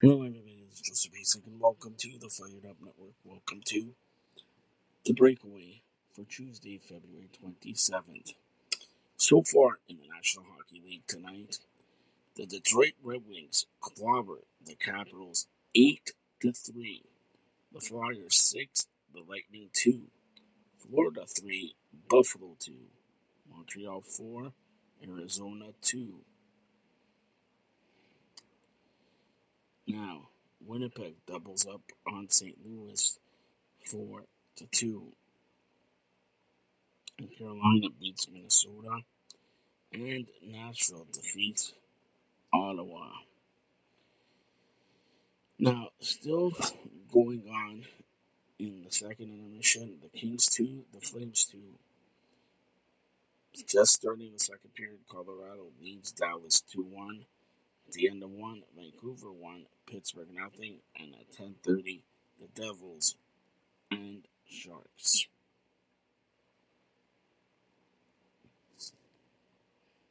Hello, everybody. Is Joseph Basic, and welcome to the Fired Up Network. Welcome to the breakaway for Tuesday, February 27th. So far in the National Hockey League tonight, the Detroit Red Wings clobbered the Capitals 8 to 3, the Flyers 6, the Lightning 2, Florida 3, Buffalo 2, Montreal 4, Arizona 2. Now, Winnipeg doubles up on St. Louis four to two. And Carolina beats Minnesota. And Nashville defeats Ottawa. Now, still going on in the second intermission, the Kings 2, the Flames 2. Just starting the second period, Colorado leads Dallas 2 1. The end of one, Vancouver 1, Pittsburgh nothing, and at 10:30, the Devils and Sharks.